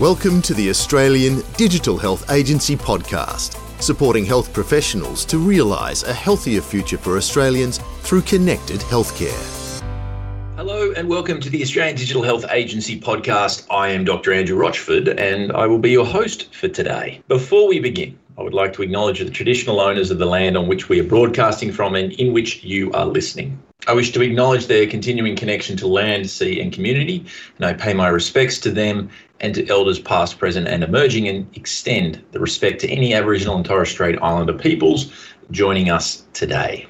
Welcome to the Australian Digital Health Agency podcast, supporting health professionals to realise a healthier future for Australians through connected healthcare. Hello and welcome to the Australian Digital Health Agency podcast. I am Dr. Andrew Rochford and I will be your host for today. Before we begin, I would like to acknowledge the traditional owners of the land on which we are broadcasting from and in which you are listening. I wish to acknowledge their continuing connection to land, sea, and community, and I pay my respects to them and to elders past, present, and emerging, and extend the respect to any Aboriginal and Torres Strait Islander peoples joining us today.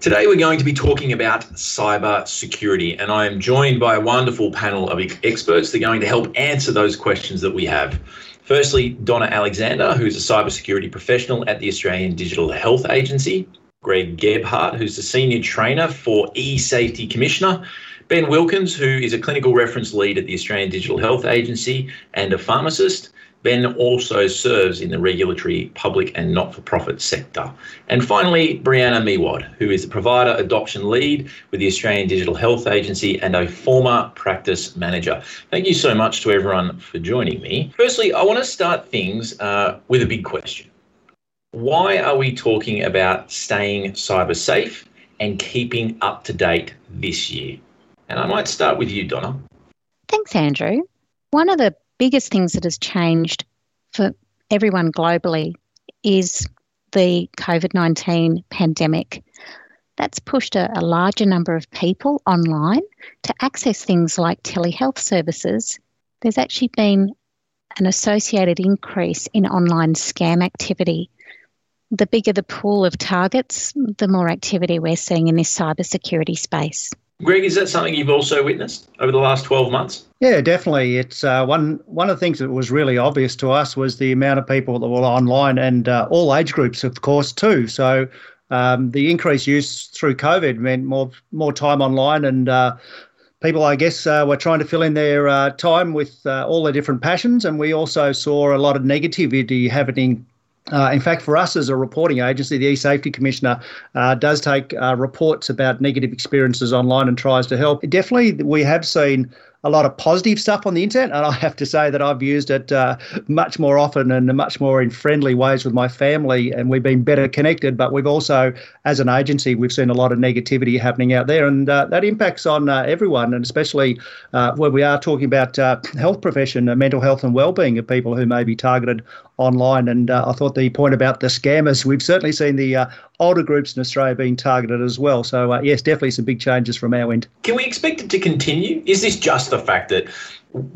Today, we're going to be talking about cyber security, and I am joined by a wonderful panel of experts that are going to help answer those questions that we have. Firstly, Donna Alexander, who's a cybersecurity professional at the Australian Digital Health Agency. Greg Gebhardt, who's the senior trainer for e-safety commissioner. Ben Wilkins, who is a clinical reference lead at the Australian Digital Health Agency and a pharmacist. Ben also serves in the regulatory, public, and not for profit sector. And finally, Brianna Mewad, who is the provider adoption lead with the Australian Digital Health Agency and a former practice manager. Thank you so much to everyone for joining me. Firstly, I want to start things uh, with a big question Why are we talking about staying cyber safe and keeping up to date this year? And I might start with you, Donna. Thanks, Andrew. One of the biggest things that has changed for everyone globally is the COVID 19 pandemic. That's pushed a, a, larger number of people online to access things like telehealth services. There's actually been an associated increase in online scam activity. The bigger the pool of targets, the more activity we're seeing in this cybersecurity space. Greg, is that something you've also witnessed over the last 12 months? Yeah, definitely. It's uh, one one of the things that was really obvious to us was the amount of people that were online and uh, all age groups, of course, too. So um, the increased use through COVID meant more more time online and. Uh, people, I guess, uh, were trying to fill in their uh, time with uh, all their different passions, and we also saw a lot of negativity happening uh, in fact, for us as a reporting agency, the e-safety commissioner uh, does take uh, reports about negative experiences online and tries to help. Definitely, we have seen a lot of positive stuff on the internet, and I have to say that I've used it uh, much more often and much more in friendly ways with my family, and we've been better connected. But we've also, as an agency, we've seen a lot of negativity happening out there, and uh, that impacts on uh, everyone, and especially when we are talking about health profession, mental health and well-being of people who may be targeted online. And uh, I thought the point about the scammers, we've certainly seen the older groups in Australia being targeted as well. So, uh, yes, definitely some big changes from our end. Can we expect it to continue? Is this just the fact that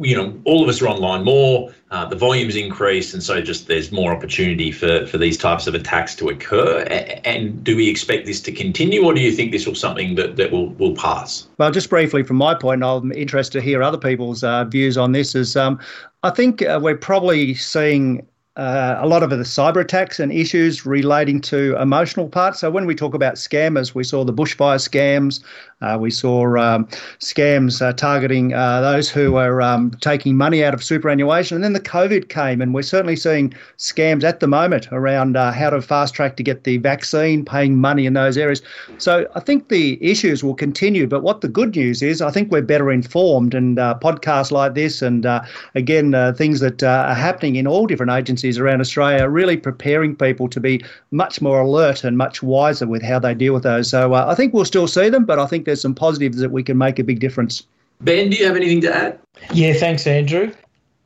you know all of us are online more uh, the volumes increase and so just there's more opportunity for for these types of attacks to occur and do we expect this to continue or do you think this will something that, that will will pass well just briefly from my point i'm interested to hear other people's uh, views on this is um, i think uh, we're probably seeing uh, a lot of the cyber attacks and issues relating to emotional parts. So when we talk about scammers, we saw the bushfire scams, uh, we saw um, scams uh, targeting uh, those who are um, taking money out of superannuation. And then the COVID came, and we're certainly seeing scams at the moment around uh, how to fast track to get the vaccine, paying money in those areas. So I think the issues will continue. But what the good news is, I think we're better informed, and uh, podcasts like this, and again, things that are happening in all different agencies around Australia are really preparing people to be much more alert and much wiser with how they deal with those. So I think we'll still see them, but I think there's some positives that we can make a big difference. Ben, do you have anything to add? Yeah, thanks, Andrew.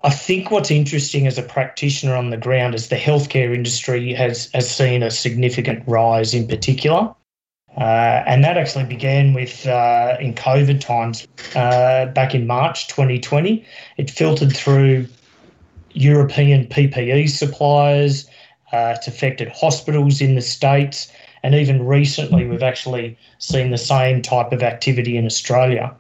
I think what's interesting as a practitioner on the ground is the healthcare industry has, has seen a significant rise in particular. Uh, and that actually began with uh, in COVID times uh, back in March 2020. It filtered through European PPE suppliers, uh, it affected hospitals in the States, and even recently, we've actually seen the same type of activity in Australia.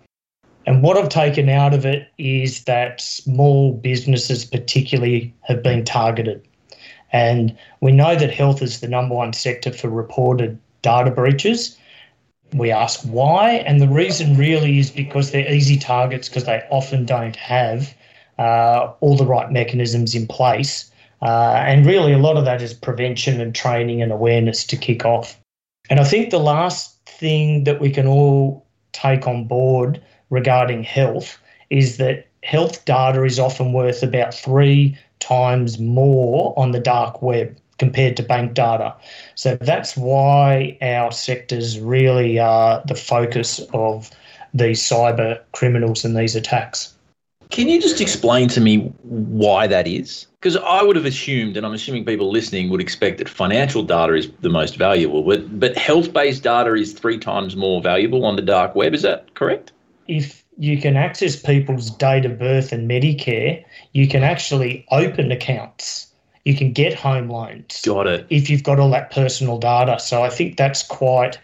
And what I've taken out of it is that small businesses, particularly, have been targeted. And we know that health is the number one sector for reported data breaches. We ask why, and the reason really is because they're easy targets because they often don't have uh, all the right mechanisms in place uh, and really, a lot of that is prevention and training and awareness to kick off. And I think the last thing that we can all take on board regarding health is that health data is often worth about three times more on the dark web compared to bank data. So that's why our sectors really are the focus of these cyber criminals and these attacks. Can you just explain to me why that is? Because I would have assumed, and I'm assuming people listening would expect that financial data is the most valuable, but, but health based data is three times more valuable on the dark web. Is that correct? If you can access people's date of birth and Medicare, you can actually open accounts. You can get home loans. Got it. If you've got all that personal data. So I think that's quite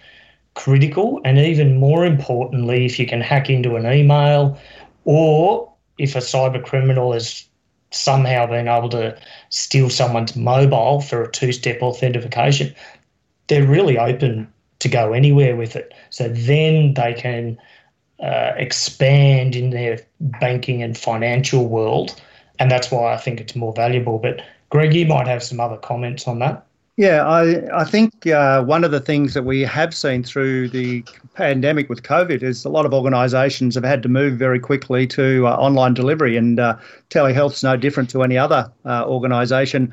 critical. And even more importantly, if you can hack into an email or if a cyber criminal has somehow been able to steal someone's mobile for a two step authentication, they're really open to go anywhere with it. So then they can uh, expand in their banking and financial world. And that's why I think it's more valuable. But Greg, you might have some other comments on that. Yeah, I, I think uh, one of the things that we have seen through the pandemic with COVID is a lot of organisations have had to move very quickly to uh, online delivery, and uh, telehealth's no different to any other uh, organisation.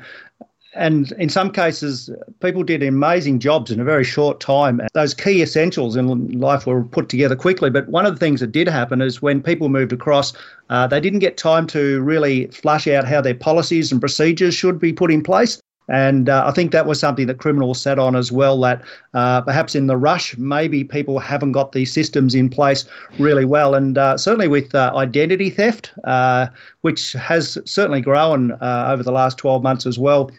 And in some cases, people did amazing jobs in a very short time. Those key essentials in life were put together quickly. But one of the things that did happen is when people moved across, uh, they didn't get time to really flush out how their policies and procedures should be put in place. And uh, I think that was something that criminals sat on as well. That uh, perhaps in the rush, maybe people haven't got these systems in place really well. And uh, certainly with uh, identity theft, uh, which has certainly grown uh, over the last 12 months as well,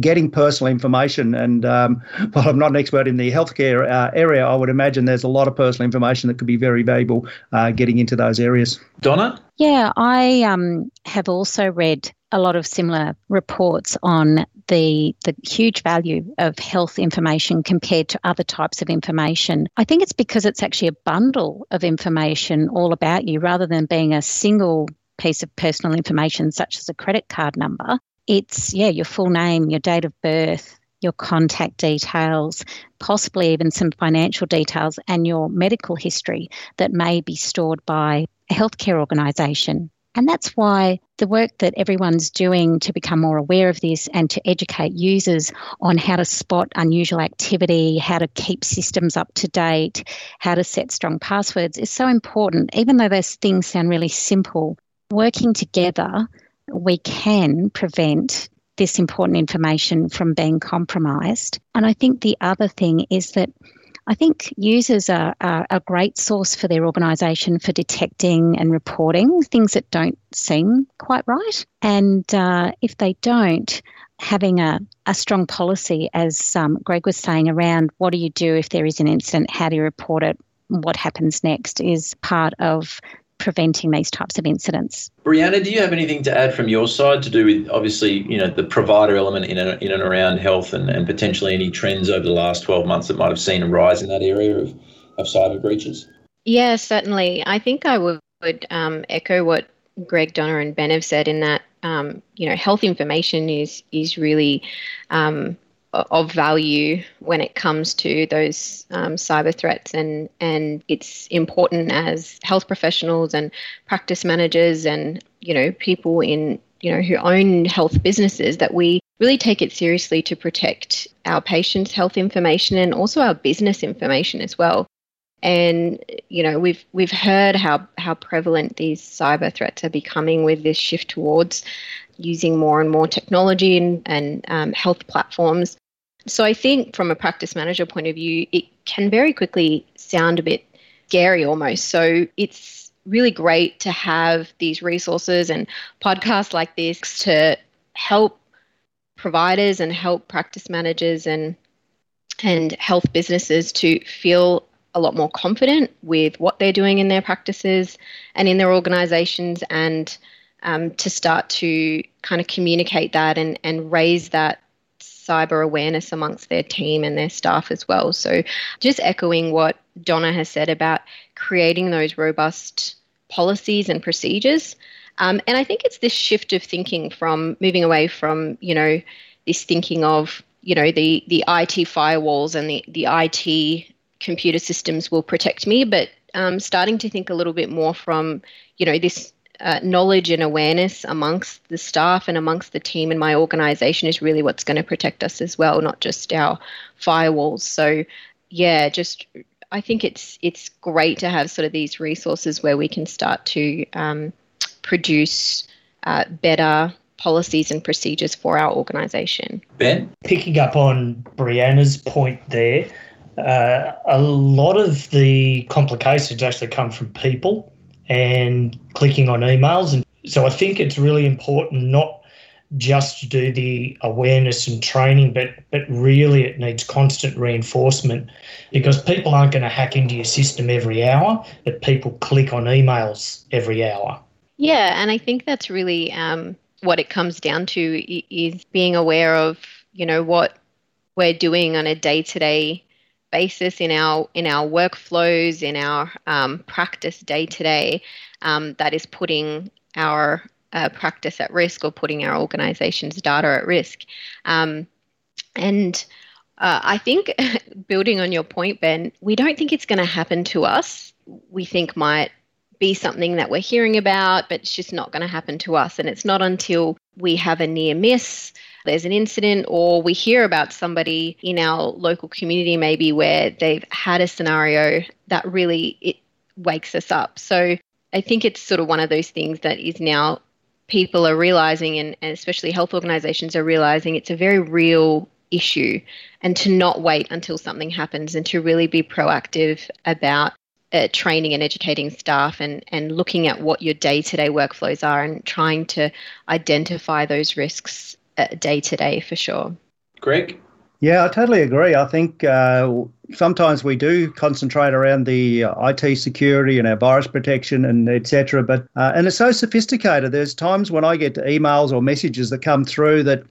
getting personal information. And um, while I'm not an expert in the healthcare uh, area, I would imagine there's a lot of personal information that could be very valuable uh, getting into those areas. Donna? Yeah, I um, have also read a lot of similar reports on the the huge value of health information compared to other types of information. I think it's because it's actually a bundle of information all about you rather than being a single piece of personal information such as a credit card number. It's yeah, your full name, your date of birth, your contact details, possibly even some financial details and your medical history that may be stored by a healthcare organisation. And that's why the work that everyone's doing to become more aware of this and to educate users on how to spot unusual activity, how to keep systems up to date, how to set strong passwords is so important. Even though those things sound really simple, working together, we can prevent this important information from being compromised. And I think the other thing is that I think users are, are a great source for their organisation for detecting and reporting things that don't seem quite right. And uh, if they don't, having a, a strong policy, as um, Greg was saying, around what do you do if there is an incident, how do you report it, what happens next, is part of preventing these types of incidents. Brianna, do you have anything to add from your side to do with obviously, you know, the provider element in and, in and around health and, and potentially any trends over the last 12 months that might have seen a rise in that area of, of cyber breaches? Yeah, certainly. I think I would, would um, echo what Greg Donna and Ben have said in that, um, you know, health information is, is really um, of value when it comes to those um, cyber threats and and it's important as health professionals and practice managers and you know people in you know who own health businesses that we really take it seriously to protect our patients health information and also our business information as well. And you know we've we've heard how how prevalent these cyber threats are becoming with this shift towards using more and more technology and, and um, health platforms so I think from a practice manager point of view, it can very quickly sound a bit scary almost. So it's really great to have these resources and podcasts like this to help providers and help practice managers and and health businesses to feel a lot more confident with what they're doing in their practices and in their organizations and um, to start to kind of communicate that and, and raise that cyber awareness amongst their team and their staff as well. So, just echoing what Donna has said about creating those robust policies and procedures. Um, and I think it's this shift of thinking from moving away from, you know, this thinking of, you know, the, the IT firewalls and the, the IT computer systems will protect me, but um, starting to think a little bit more from, you know, this uh, knowledge and awareness amongst the staff and amongst the team in my organization is really what's going to protect us as well, not just our firewalls. So, yeah, just I think it's it's great to have sort of these resources where we can start to um, produce uh, better policies and procedures for our organisation. Ben, picking up on Brianna's point there, uh, a lot of the complications actually come from people and clicking on emails, and so I think it's really important not just to do the awareness and training, but but really it needs constant reinforcement because people aren't going to hack into your system every hour, but people click on emails every hour. Yeah, and I think that's really um, what it comes down to is being aware of you know what we're doing on a day to day basis in our in our workflows in our um, practice day to day that is putting our uh, practice at risk or putting our organization's data at risk. Um, and uh, I think, building on your point, Ben, we don't think it's going to happen to us. We think might be something that we're hearing about, but it's just not going to happen to us. And it's not until we have a near miss, there's an incident, or we hear about somebody in our local community maybe where they've had a scenario that really it wakes us up. So I think it's sort of one of those things that is now people are realizing, and, and especially health organizations are realizing, it's a very real issue, and to not wait until something happens and to really be proactive about uh, training and educating staff and, and looking at what your day to day workflows are and trying to identify those risks day to day for sure. Greg? Yeah, I totally agree. I think uh, sometimes we do concentrate around the uh, IT security and our virus protection and etc. But uh, and it's so sophisticated. There's times when I get emails or messages that come through that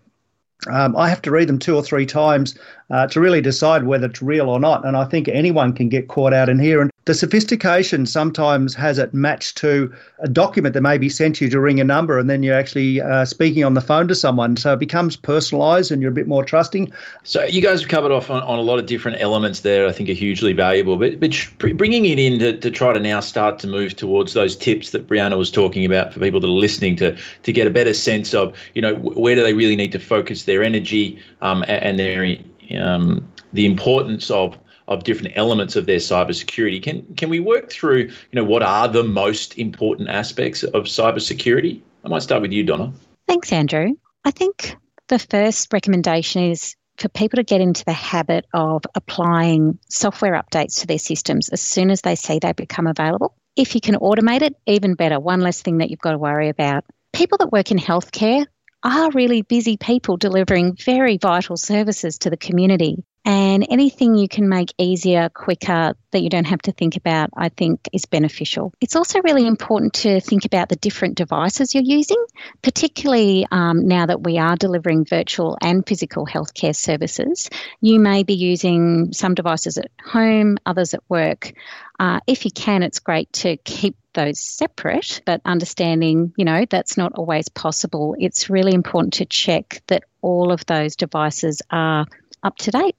um, I have to read them two or three times uh, to really decide whether it's real or not. And I think anyone can get caught out in here. And the sophistication sometimes has it matched to a document that may be sent to you to ring a number, and then you're actually uh, speaking on the phone to someone. So it becomes personalised, and you're a bit more trusting. So you guys have covered off on, on a lot of different elements there. I think are hugely valuable, but but bringing it in to, to try to now start to move towards those tips that Brianna was talking about for people that are listening to to get a better sense of you know where do they really need to focus their energy um, and their um, the importance of of different elements of their cybersecurity. Can can we work through, you know, what are the most important aspects of cybersecurity? I might start with you, Donna. Thanks, Andrew. I think the first recommendation is for people to get into the habit of applying software updates to their systems as soon as they see they become available. If you can automate it, even better. One less thing that you've got to worry about. People that work in healthcare are really busy people delivering very vital services to the community. And anything you can make easier, quicker, that you don't have to think about, I think is beneficial. It's also really important to think about the different devices you're using, particularly um, now that we are delivering virtual and physical healthcare services. You may be using some devices at home, others at work. Uh, if you can, it's great to keep those separate, but understanding, you know, that's not always possible. It's really important to check that all of those devices are up to date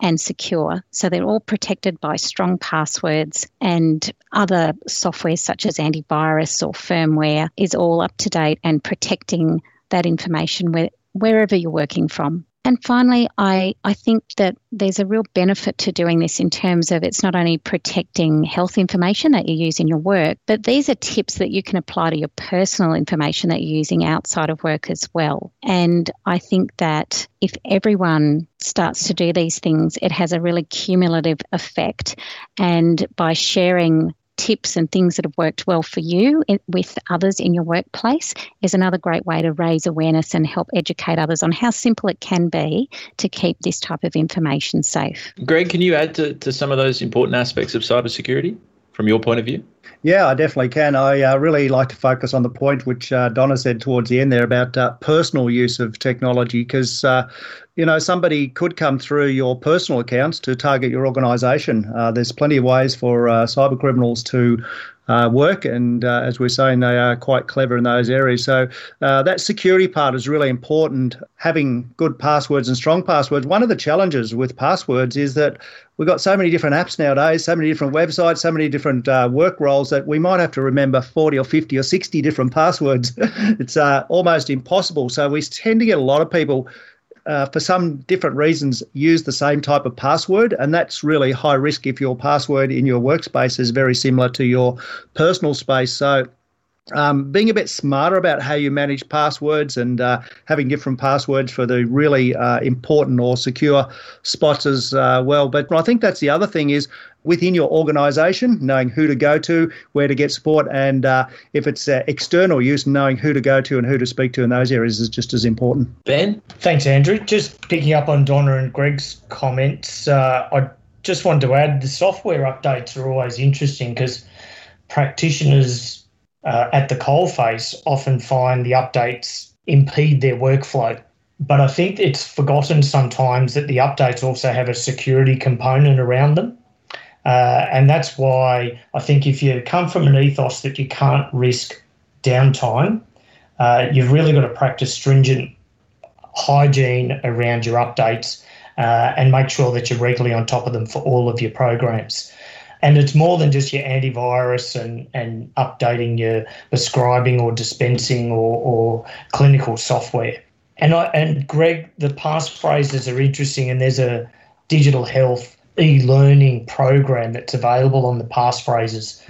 and secure. So they're all protected by strong passwords and other software such as antivirus or firmware is all up to date and protecting that information where, wherever you're working from. And finally, I, I think that there's a real benefit to doing this in terms of it's not only protecting health information that you use in your work, but these are tips that you can apply to your personal information that you're using outside of work as well. And I think that if everyone starts to do these things, it has a really cumulative effect. And by sharing tips and things that have worked well for you with others in your workplace is another great way to raise awareness and help educate others on how simple it can be to keep this type of information safe. Greg, can you add to, to some of those important aspects of cybersecurity from your point of view? Yeah, I definitely can. I uh, really like to focus on the point which uh, Donna said towards the end there about uh, personal use of technology because, uh, you know, somebody could come through your personal accounts to target your organisation. Uh, there's plenty of ways for uh, cyber criminals to uh, work. And uh, as we're saying, they are quite clever in those areas. So uh, that security part is really important. Having good passwords and strong passwords. One of the challenges with passwords is that we've got so many different apps nowadays, so many different websites, so many different work roles protocols that we might have to remember 40 or 50 or 60 different passwords. it's uh, almost impossible. So we tend to get a lot of people uh, for some different reasons, use the same type of password, and that's really high risk if your password in your workspace is very similar to your personal space. So, um, being a bit smarter about how you manage passwords and uh, having different passwords for the really uh, important or secure spots as uh, well. But I think that's the other thing is within your organisation, knowing who to go to, where to get support, and uh, if it's uh, external use, knowing who to go to and who to speak to in those areas is just as important. Ben? Thanks, Andrew. Just picking up on Donna and Greg's comments, uh, I just wanted to add the software updates are always interesting because practitioners uh, at the coalface often find the updates impede their workflow. But I think it's forgotten sometimes that the updates also have a security component around them. Uh, and that's why I think if you come from an ethos that you can't risk downtime, uh, you've really got to practice stringent hygiene around your updates uh, and make sure that you're regularly on top of them for all of your programs. And it's more than just your antivirus and, and updating your prescribing or dispensing or, or clinical software. And I, and Greg, the passphrases are interesting, and there's a digital health e-learning program that's available on the passphrases,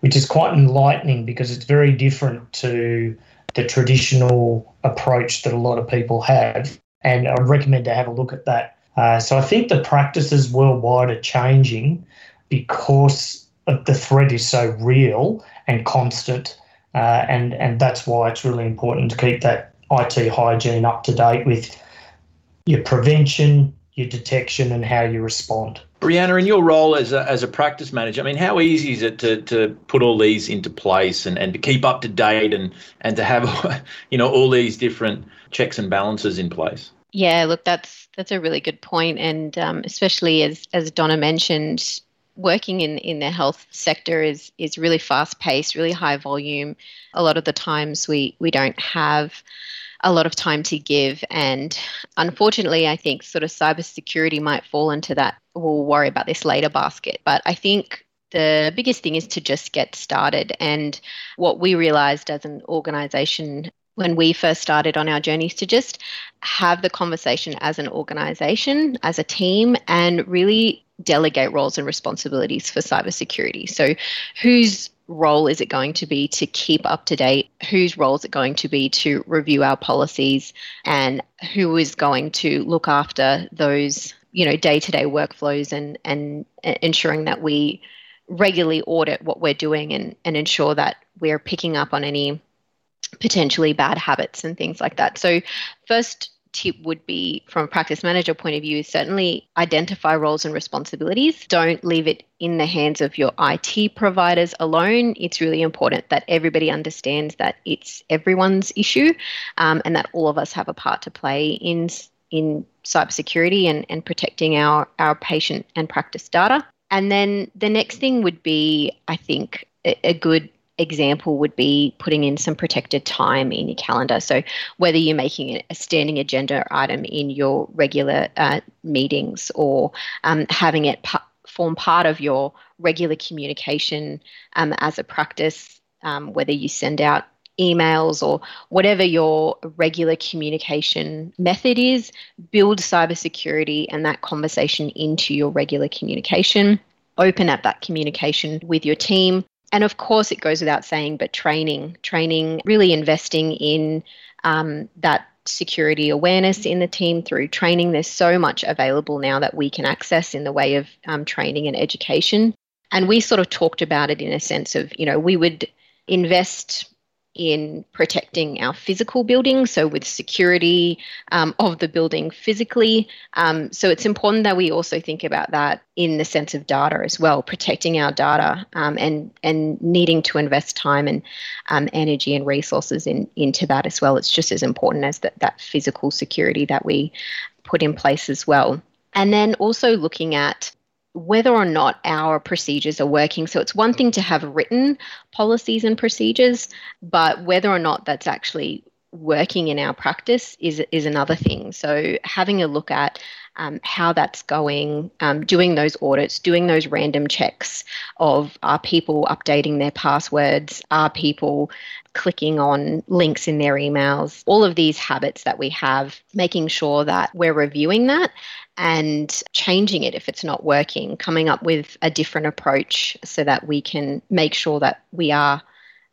which is quite enlightening because it's very different to the traditional approach that a lot of people have. And I recommend to have a look at that. Uh, so I think the practices worldwide are changing because the threat is so real and constant. Uh, and, and that's why it's really important to keep that IT hygiene up to date with your prevention, your detection, and how you respond. Brianna, in your role as a, as a practice manager, I mean, how easy is it to, to put all these into place and, and to keep up to date and, and to have, you know, all these different checks and balances in place? Yeah, look, that's that's a really good point, and um, especially as as Donna mentioned, working in in the health sector is is really fast paced, really high volume. A lot of the times we we don't have a lot of time to give. And unfortunately, I think sort of cybersecurity might fall into that. We'll worry about this later basket. But I think the biggest thing is to just get started. And what we realized as an organization when we first started on our journeys to just have the conversation as an organization, as a team, and really delegate roles and responsibilities for cybersecurity. So, whose role is it going to be to keep up to date? Whose role is it going to be to review our policies? And who is going to look after those, you know, day-to-day workflows and and ensuring that we regularly audit what we're doing and, and ensure that we're picking up on any potentially bad habits and things like that. So first tip would be from a practice manager point of view is certainly identify roles and responsibilities. Don't leave it in the hands of your IT providers alone. It's really important that everybody understands that it's everyone's issue um, and that all of us have a part to play in in cybersecurity and, and protecting our, our patient and practice data. And then the next thing would be, I think, a, a good example would be putting in some protected time in your calendar. So, whether you're making a standing agenda item in your regular uh, meetings or um, having it pa- form part of your regular communication um, as a practice, um, whether you send out emails or whatever your regular communication method is, build cybersecurity and that conversation into your regular communication. Open up that communication with your team and of course, it goes without saying, but training, training, really investing in um, that security awareness in the team through training. There's so much available now that we can access in the way of um, training and education. And we sort of talked about it in a sense of, you know, we would invest in protecting our physical building, so with security um, of the building physically. Um, so it's important that we also think about that in the sense of data as well, protecting our data um, and and needing to invest time and um, energy and resources in into that as well. It's just as important as that that physical security that we put in place as well. And then also looking at whether or not our procedures are working. So it's one thing to have written policies and procedures, but whether or not that's actually working in our practice is is another thing. So having a look at um, how that's going, um, doing those audits, doing those random checks of are people updating their passwords, are people clicking on links in their emails, all of these habits that we have, making sure that we're reviewing that and changing it if it's not working, coming up with a different approach so that we can make sure that we are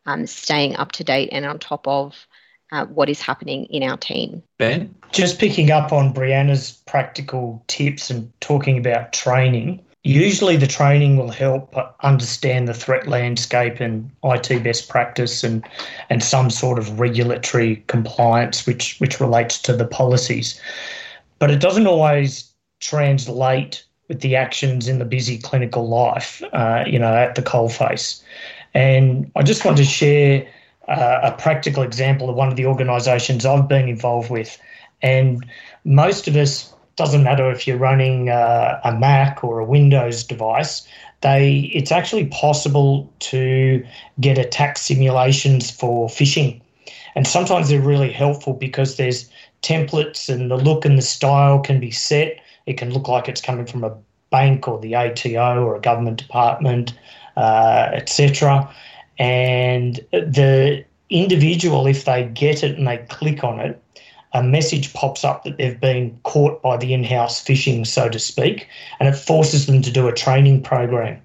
um, staying up to date and on top of uh, what is happening in our team. Ben? Just picking up on Brianna's practical tips and talking about training. Usually, the training will help understand the threat landscape and IT best practice and, and some sort of regulatory compliance which, which relates to the policies. But it doesn't always translate with the actions in the busy clinical life, uh, you know, at the coalface. And I just want to share uh, a practical example of one of the organisations I've been involved with. And most of us, doesn't matter if you're running uh, a Mac or a Windows device, they it's actually possible to get attack simulations for phishing. And sometimes they're really helpful because there's templates and the look and the style can be set. It can look like it's coming from a bank or the ATO or a government department, uh, etc and the individual, if they get it and they click on it, a message pops up that they've been caught by the in house phishing, so to speak, and it forces them to do a training program.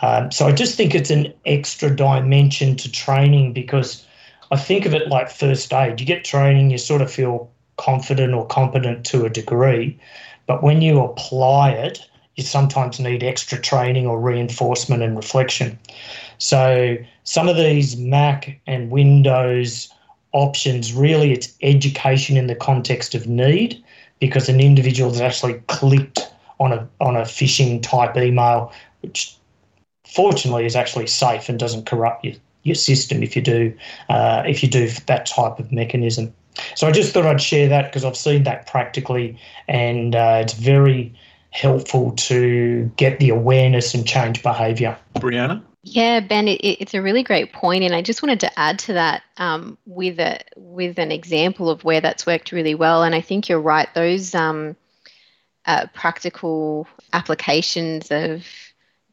Um, so I just think it's an extra dimension to training because I think of it like first aid. You get training, you sort of feel confident or competent to a degree, but when you apply it, you sometimes need extra training or reinforcement and reflection. So some of these Mac and Windows options, really, it's education in the context of need because an individual has actually clicked on a on a phishing type email, which fortunately is actually safe and doesn't corrupt your, your system if you do uh, if you do that type of mechanism. So I just thought I'd share that because I've seen that practically, and uh, it's very helpful to get the awareness and change behaviour. Brianna. Yeah, Ben, it, it's a really great point, and I just wanted to add to that um, with a with an example of where that's worked really well. And I think you're right; those um, uh, practical applications of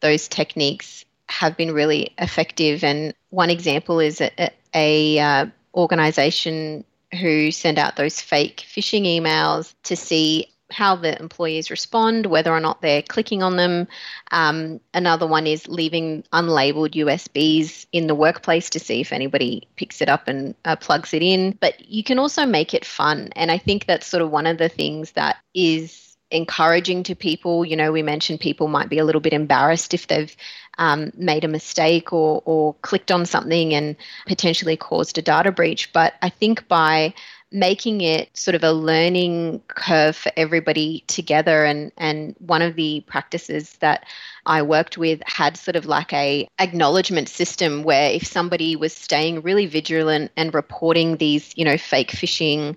those techniques have been really effective. And one example is a, a, a uh, organization who send out those fake phishing emails to see how the employees respond, whether or not they're clicking on them. Um, another one is leaving unlabeled USBs in the workplace to see if anybody picks it up and uh, plugs it in. But you can also make it fun. And I think that's sort of one of the things that is encouraging to people. You know, we mentioned people might be a little bit embarrassed if they've um, made a mistake or, or clicked on something and potentially caused a data breach. But I think by making it sort of a learning curve for everybody together. And and one of the practices that I worked with had sort of like a acknowledgement system where if somebody was staying really vigilant and reporting these you know fake phishing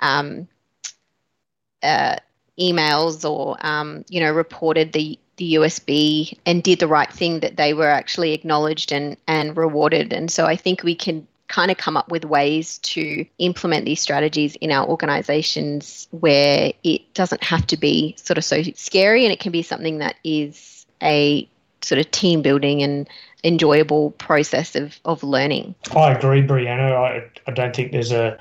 um, uh, emails or um, you know reported the the USB and did the right thing that they were actually acknowledged and and rewarded. And so I think we can kind of come up with ways to implement these strategies in our organizations where it doesn't have to be sort of so scary and it can be something that is a sort of team building and enjoyable process of, of learning. I agree, Brianna. I, I don't think there's a,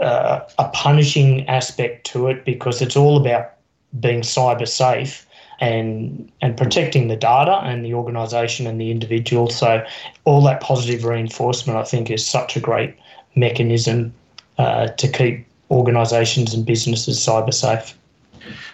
uh, a punishing aspect to it because it's all about being cyber safe and and protecting the data and the organisation and the individual. So all that positive reinforcement, I think, is such a great mechanism uh, to keep organisations and businesses cyber safe.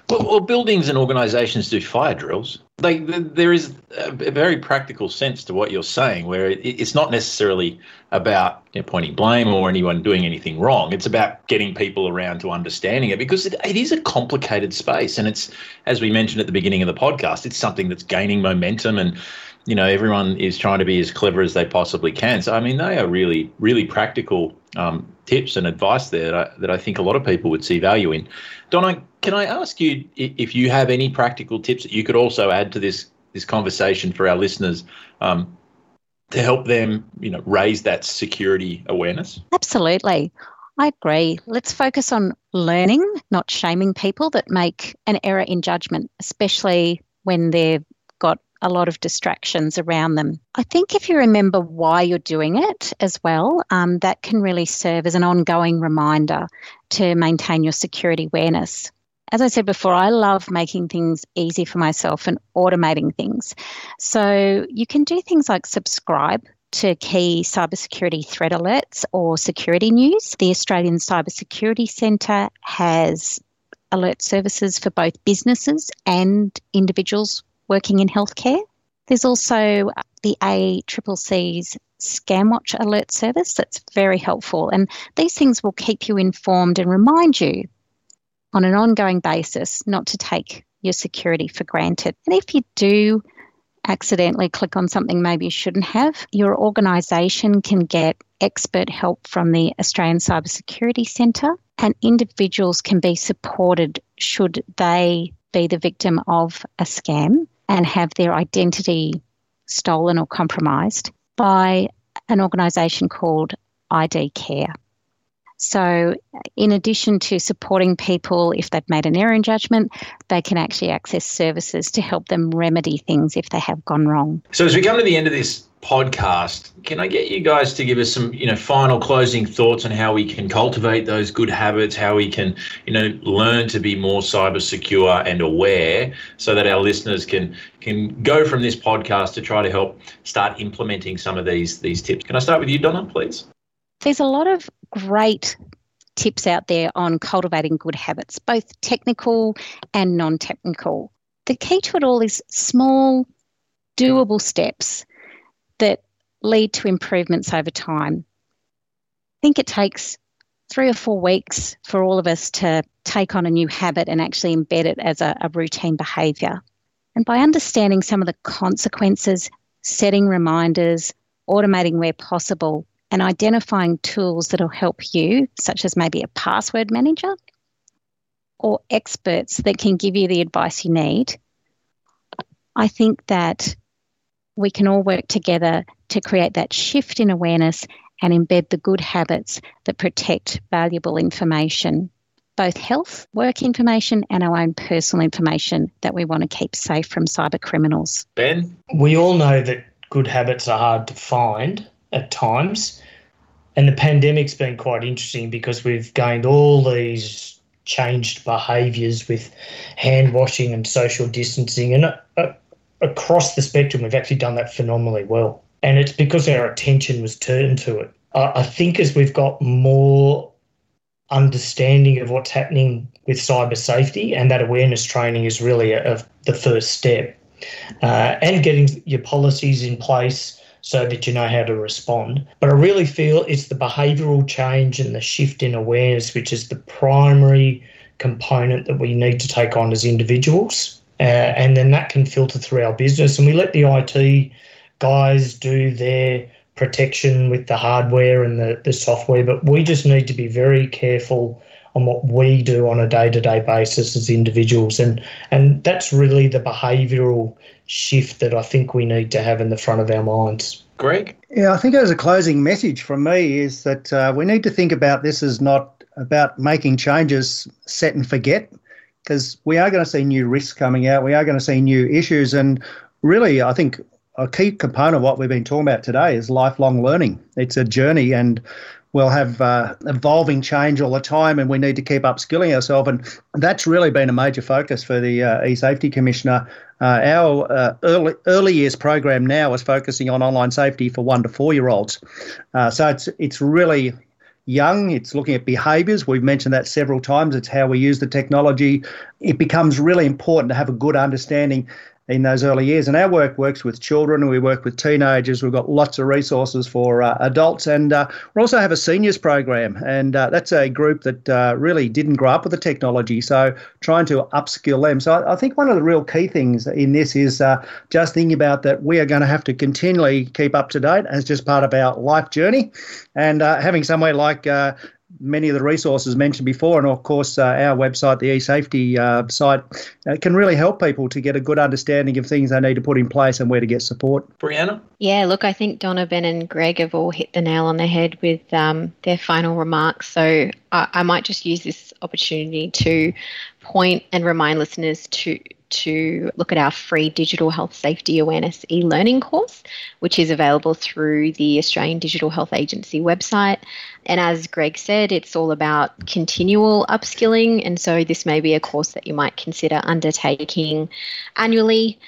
Well, well, buildings and organisations do fire drills. They, there is a very practical sense to what you're saying, where it's not necessarily about you know, pointing blame or anyone doing anything wrong. It's about getting people around to understanding it because it, it is a complicated space, and it's as we mentioned at the beginning of the podcast, it's something that's gaining momentum and you know everyone is trying to be as clever as they possibly can. So I mean, they are really, really practical um, tips and advice there that I, that I think a lot of people would see value in. Donna, can I ask you if you have any practical tips that you could also add to this this conversation for our listeners um, to help them, you know, raise that security awareness? Absolutely. I agree. Let's focus on learning, not shaming people that make an error in judgment, especially when they've got a lot of distractions around them. I think if you remember why you're doing it as well, um, that can really serve as an ongoing reminder to maintain your security awareness. As I said before, I love making things easy for myself and automating things. So you can do things like subscribe to key cybersecurity threat alerts or security news. The Australian Cybersecurity Centre has alert services for both businesses and individuals working in healthcare. There's also the ACCC's ScamWatch alert service that's very helpful, and these things will keep you informed and remind you on an ongoing basis not to take your security for granted. And if you do accidentally click on something maybe you shouldn't have, your organisation can get expert help from the Australian Cybersecurity Centre, and individuals can be supported should they be the victim of a scam and have their identity stolen or compromised by an organisation called IDCARE. So, in addition to supporting people if they've made an error in judgment, they can actually access services to help them remedy things if they have gone wrong. So, as we come to the end of this podcast, can I get you guys to give us some, you know, final closing thoughts on how we can cultivate those good habits, how we can, you know, learn to be more cyber secure and aware, so that our listeners can can go from this podcast to try to help start implementing some of these these tips. Can I start with you, Donna, please? There's a lot of great tips out there on cultivating good habits, both technical and non technical. The key to it all is small, doable steps that lead to improvements over time. I think it takes three or four weeks for all of us to take on a new habit and actually embed it as a, a routine behaviour. And by understanding some of the consequences, setting reminders, automating where possible, and identifying tools that will help you, such as maybe a password manager or experts that can give you the advice you need, I think that we can all work together to create that shift in awareness and embed the good habits that protect valuable information, both health, work information, and our own personal information that we want to keep safe from cyber criminals. Ben? We all know that good habits are hard to find at times. And the pandemic's been quite interesting because we've gained all these changed behaviours with hand washing and social distancing. And uh, across the spectrum, we've actually done that phenomenally well. And it's because our attention was turned to it. I think as we've got more understanding of what's happening with cyber safety, and that awareness training is really a, a, the first step. Uh, and getting your policies in place so that you know how to respond. But I really feel it's the behavioural change and the shift in awareness which is the primary component that we need to take on as individuals. Uh, and then that can filter through our business. And we let the IT guys do their protection with the hardware and the, the software, but we just need to be very careful on what we do on a day-to-day basis as individuals and and that's really the behavioral shift that I think we need to have in the front of our minds. Greg? Yeah, I think as a closing message from me is that uh, we need to think about this as not about making changes set and forget because we are going to see new risks coming out. We are going to see new issues. And really, I think a key component of what we've been talking about today is lifelong learning. It's a journey, and we'll have uh, evolving change all the time, and we need to keep upskilling ourselves. And that's really been a major focus for the uh, e-safety commissioner. Uh, our uh, early early years program now is focusing on online safety for one to four year olds. Uh, so it's it's really young. It's looking at behaviours. We've mentioned that several times. It's how we use the technology. It becomes really important to have a good understanding in those early years. And our work works with children, we work with teenagers. We've got lots of resources for uh, adults, and uh, we also have a seniors program, and uh, that's a group that uh, really didn't grow up with the technology. So trying to upskill them. So I, I think one of the real key things in this is uh, just thinking about that we are going to have to continually keep up to date as just part of our life journey, and uh, having somewhere like many of the resources mentioned before, and of course uh, our website, the eSafety uh, site, uh, can really help people to get a good understanding of things they need to put in place and where to get support. Brianna? Yeah, look, I think Donna, Ben, and Greg have all hit the nail on the head with um, their final remarks. So I, I might just use this opportunity to point and remind listeners to to look at our free digital health safety awareness e learning course, which is available through the Australian Digital Health Agency website. And as Greg said, it's all about continual upskilling. And so this may be a course that you might consider undertaking annually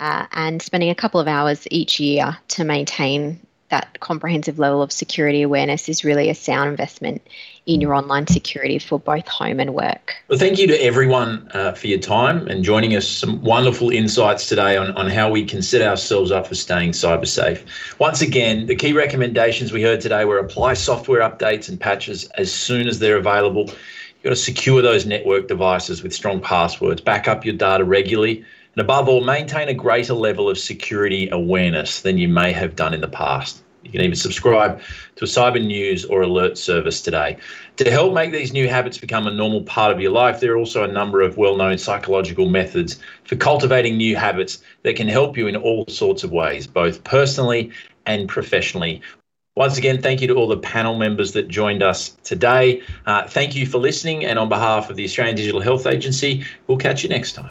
uh, and spending a couple of hours each year to maintain that comprehensive level of security awareness is really a sound investment in your online security for both home and work. Well, thank you to everyone uh, for your time and joining us. Some wonderful insights today on, on how we can set ourselves up for staying cyber safe. Once again, the key recommendations we heard today were apply software updates and patches as soon as they're available. You've got to secure those network devices with strong passwords, back up your data regularly, and above all, maintain a greater level of security awareness than you may have done in the past. You can even subscribe to a cyber news or alert service today. To help make these new habits become a normal part of your life, there are also a number of well known psychological methods for cultivating new habits that can help you in all sorts of ways, both personally and professionally. Once again, thank you to all the panel members that joined us today. Uh, thank you for listening, and on behalf of the Australian Digital Health Agency, we'll catch you next time.